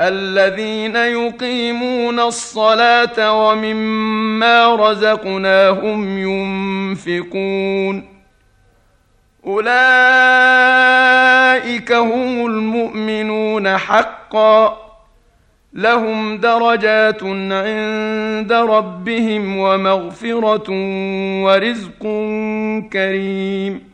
الذين يقيمون الصلاة ومما رزقناهم ينفقون. أولئك هم المؤمنون حقا. لهم درجات عند ربهم ومغفرة ورزق كريم.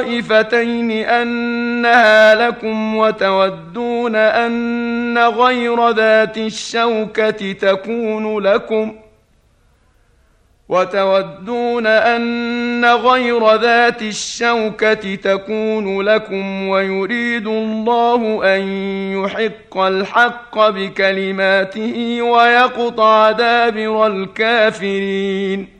الطائفتين أنها لكم وتودون أن غير ذات الشوكة تكون لكم وتودون أن غير ذات الشوكة تكون لكم ويريد الله أن يحق الحق بكلماته ويقطع دابر الكافرين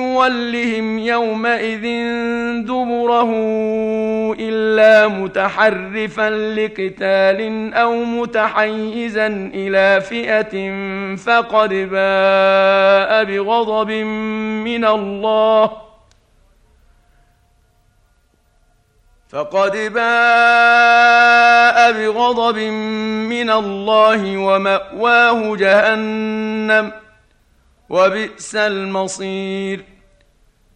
يولهم يومئذ دبره الا متحرفا لقتال أو متحيزا إلى فئه فقد باء بغضب من الله فقد باء بغضب من الله وماواه جهنم وبئس المصير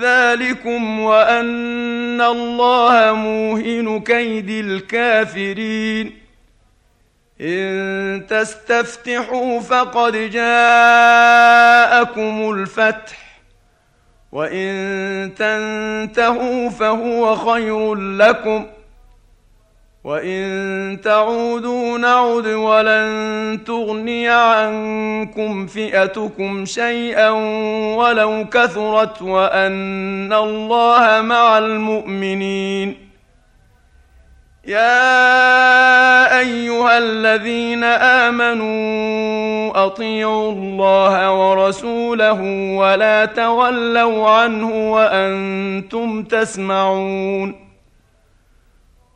ذلكم وأن الله موهن كيد الكافرين. إن تستفتحوا فقد جاءكم الفتح وإن تنتهوا فهو خير لكم. وان تعودوا نعد ولن تغني عنكم فئتكم شيئا ولو كثرت وان الله مع المؤمنين. يا ايها الذين امنوا اطيعوا الله ورسوله ولا تولوا عنه وأنتم تسمعون.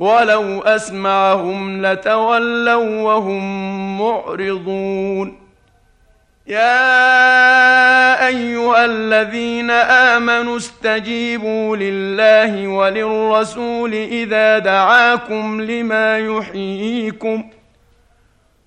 ولو أسمعهم لتولوا وهم معرضون. يا أيها الذين آمنوا استجيبوا لله وللرسول إذا دعاكم لما يحييكم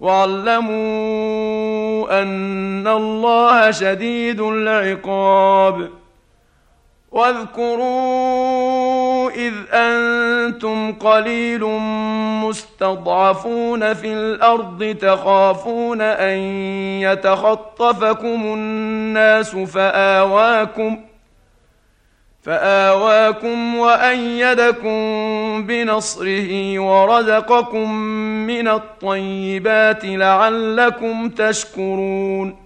واعلموا ان الله شديد العقاب واذكروا اذ أنتم قليل مستضعفون في الأرض تخافون ان يتخطفكم الناس فاواكم فآواكم وأيدكم بنصره ورزقكم من الطيبات لعلكم تشكرون.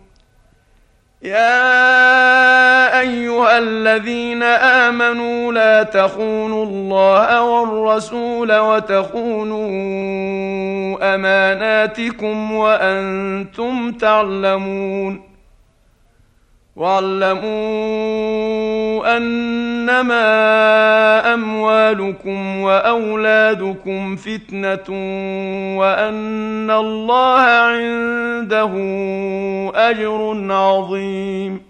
يا أيها الذين آمنوا لا تخونوا الله والرسول وتخونوا أماناتكم وأنتم تعلمون. واعلموا أنما أموالكم وأولادكم فتنة وأن الله عنده أجر عظيم.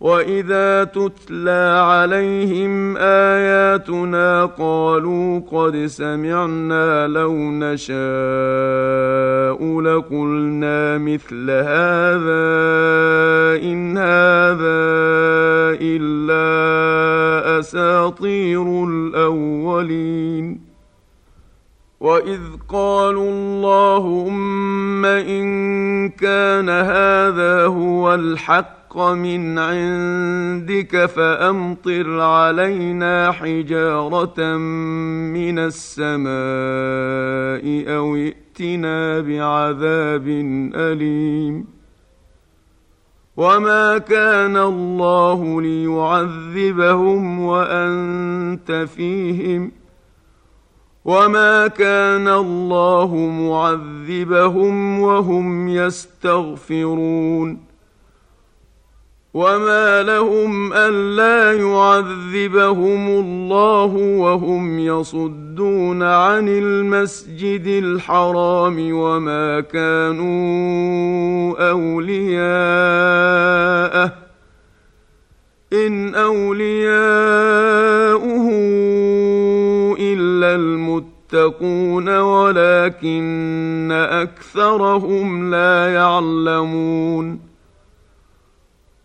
واذا تتلى عليهم اياتنا قالوا قد سمعنا لو نشاء لقلنا مثل هذا ان هذا الا اساطير الاولين واذ قالوا اللهم ان كان هذا هو الحق الحق من عندك فأمطر علينا حجارة من السماء أو ائتنا بعذاب أليم. وما كان الله ليعذبهم وأنت فيهم. وما كان الله معذبهم وهم يستغفرون. وما لهم الا يعذبهم الله وهم يصدون عن المسجد الحرام وما كانوا اولياءه ان اولياؤه الا المتقون ولكن اكثرهم لا يعلمون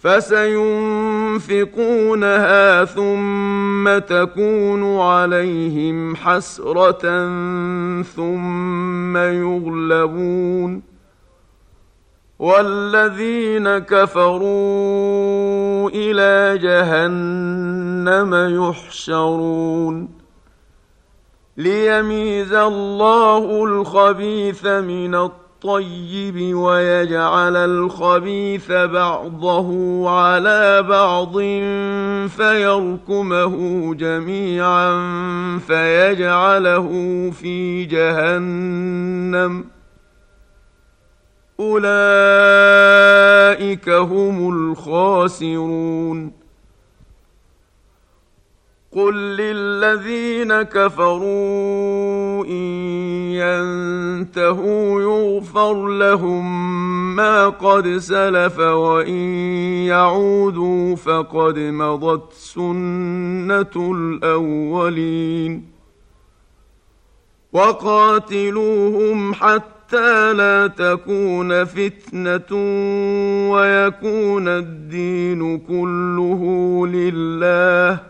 فسينفقونها ثم تكون عليهم حسرة ثم يغلبون. والذين كفروا إلى جهنم يحشرون. ليميز الله الخبيث من الطيب. الطيب ويجعل الخبيث بعضه على بعض فيركمه جميعا فيجعله في جهنم. أولئك هم الخاسرون. قل للذين كفروا إن ينتهوا يغفر لهم ما قد سلف وإن يعودوا فقد مضت سنة الأولين وقاتلوهم حتى لا تكون فتنة ويكون الدين كله لله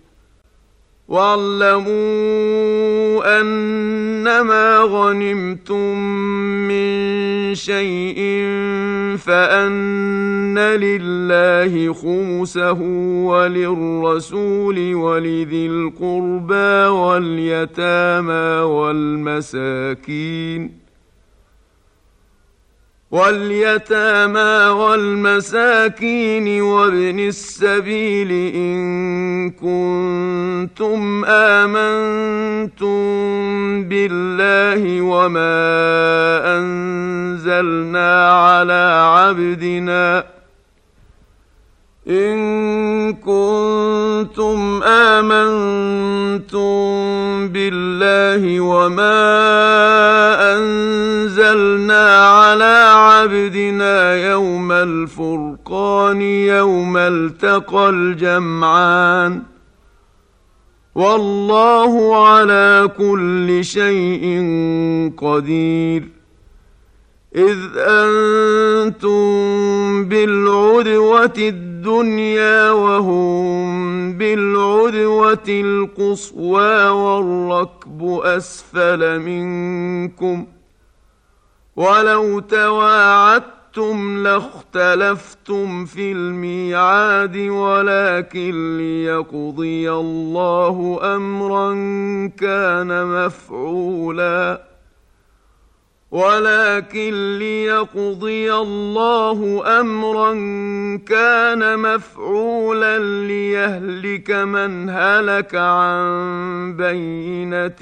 واعلموا أنما غنمتم من شيء فأن لله خمسه وللرسول ولذي القربى واليتامى والمساكين واليتامى والمساكين وابن السبيل إن كنتم آمنتم بالله وما أنزلنا على عبدنا إن كنتم آمنتم بالله وما أنزلنا عبدنا يوم الفرقان يوم التقى الجمعان. والله على كل شيء قدير. إذ أنتم بالعدوة الدنيا وهم بالعدوة القصوى والركب أسفل منكم. ولو تواعدتم لاختلفتم في الميعاد ولكن ليقضي الله أمرا كان مفعولا ولكن ليقضي الله أمرا كان مفعولا ليهلك من هلك عن بينة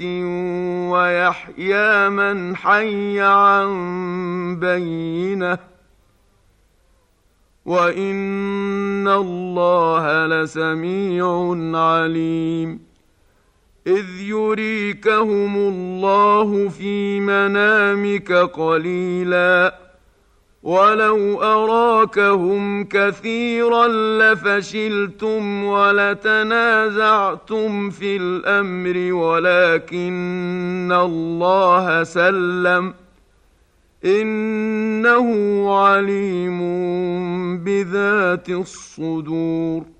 ويحيى من حي عن بينة. وإن الله لسميع عليم. إذ يريكهم الله في منامك قليلا. ولو اراكهم كثيرا لفشلتم ولتنازعتم في الامر ولكن الله سلم انه عليم بذات الصدور.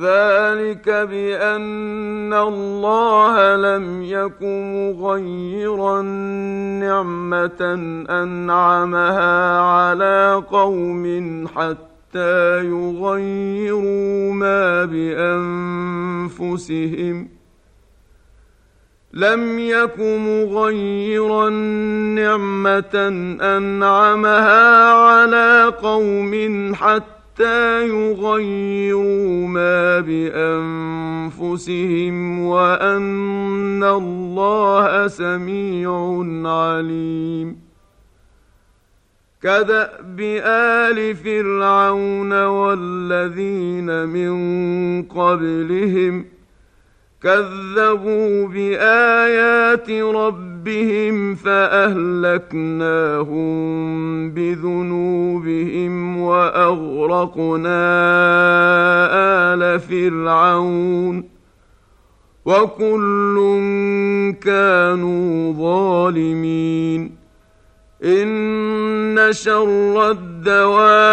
ذلك بأن الله لم يكن مغيرا نعمة أنعمها على قوم حتى يغيروا ما بأنفسهم. لم يك مغيرا نعمة أنعمها على قوم حتى يغيروا ما بانفسهم وان الله سميع عليم كداب ال فرعون والذين من قبلهم كذبوا بآيات ربهم فأهلكناهم بذنوبهم وأغرقنا آل فرعون وكل كانوا ظالمين إن شر الدواب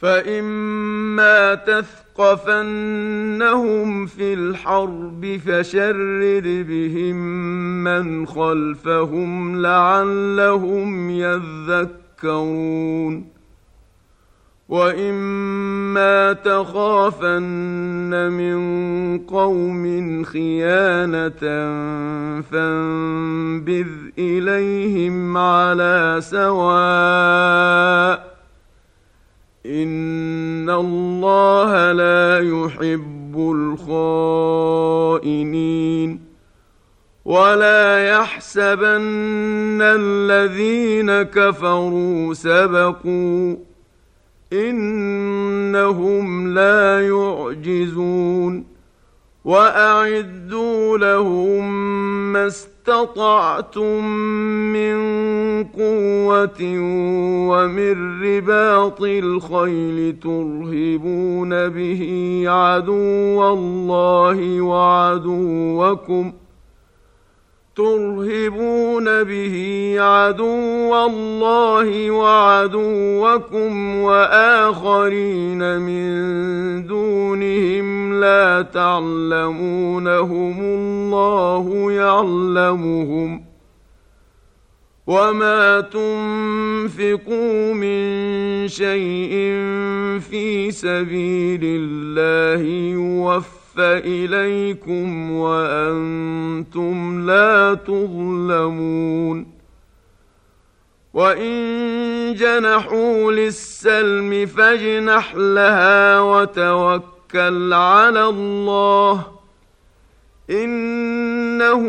فإما تثقفنهم في الحرب فشرر بهم من خلفهم لعلهم يذكرون واما تخافن من قوم خيانه فانبذ اليهم على سواء ان الله لا يحب الخائنين ولا يحسبن الذين كفروا سبقوا انهم لا يعجزون وأعدوا لهم ما استطعتم من قوة ومن رباط الخيل ترهبون به عدو الله وعدوكم ترهبون به عدو الله وعدوكم وآخرين من دونهم لا تعلمونهم الله يعلمهم وما تنفقوا من شيء في سبيل الله يوفى إليكم وأنتم لا تظلمون وإن جنحوا للسلم فاجنح لها وتوكل على الله. إنه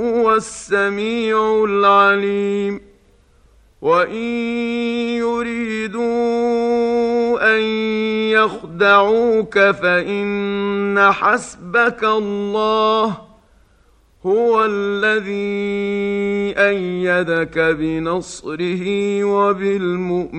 هو السميع العليم. وإن يريدوا أن يخدعوك فإن حسبك الله هو الذي أيدك بنصره وبالمؤمنين.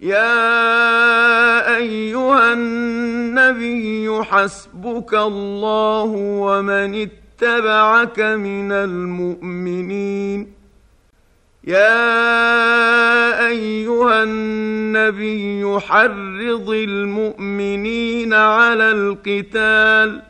يا أيها النبي حسبك الله ومن اتبعك من المؤمنين. يا أيها النبي حرض المؤمنين على القتال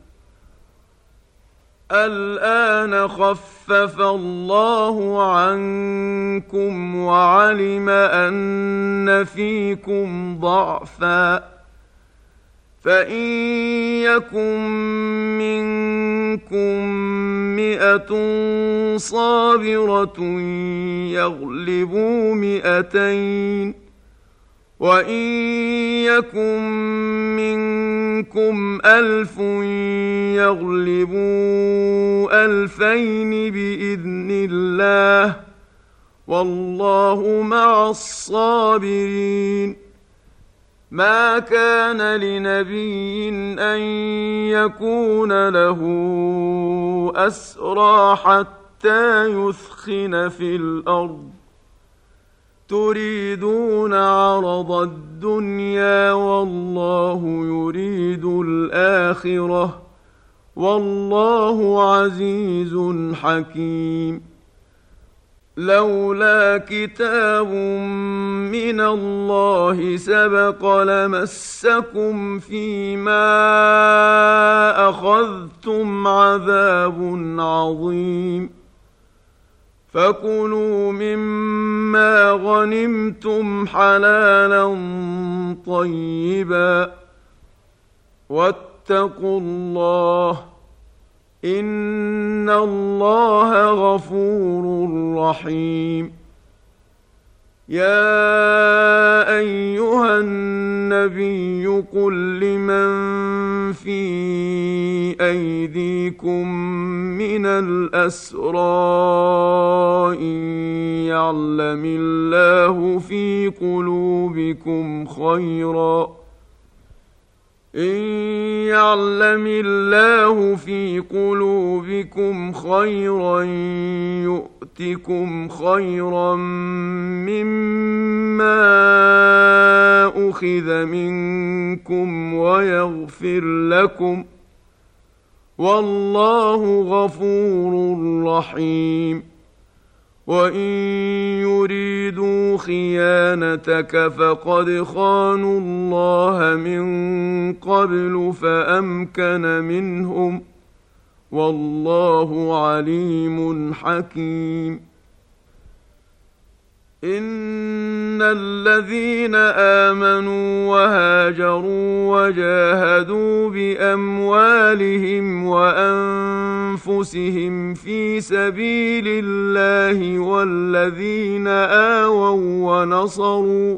الآن خفف الله عنكم وعلم أن فيكم ضعفا فإن يكن منكم مئة صابرة يغلبوا مئتين وان يكن منكم الف يغلبوا الفين باذن الله والله مع الصابرين ما كان لنبي ان يكون له اسرى حتى يثخن في الأرض تريدون عرض الدنيا والله يريد الآخرة والله عزيز حكيم. لولا كتاب من الله سبق لمسكم فيما أخذتم عذاب عظيم. فكلوا مما غنمتم حلالا طيبا واتقوا الله ان الله غفور رحيم يا أيها النبي قل لمن في أيديكم من الأسرى إن يعلم الله في قلوبكم خيرا. إن يعلم الله في قلوبكم خيرا يؤتكم خيرا مما أخذ منكم ويغفر لكم والله غفور رحيم. وإن يريدوا خيانتك فقد خانوا الله من قبل فأمكن منهم والله عليم حكيم. إن الذين آمنوا وهاجروا وجاهدوا بأموالهم وأنفسهم في سبيل الله والذين آووا ونصروا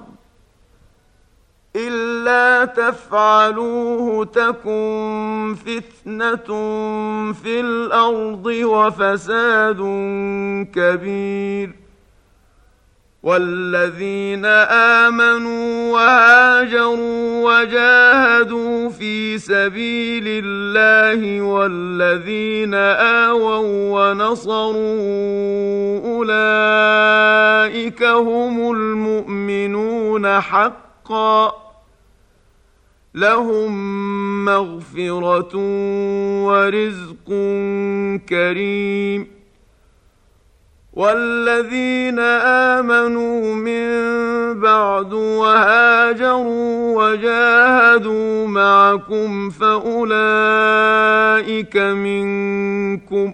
إلا تفعلوه تكن فتنة في الأرض وفساد كبير. والذين آمنوا وهاجروا وجاهدوا في سبيل الله والذين آووا ونصروا أولئك هم المؤمنون حقا. لهم مغفره ورزق كريم والذين امنوا من بعد وهاجروا وجاهدوا معكم فاولئك منكم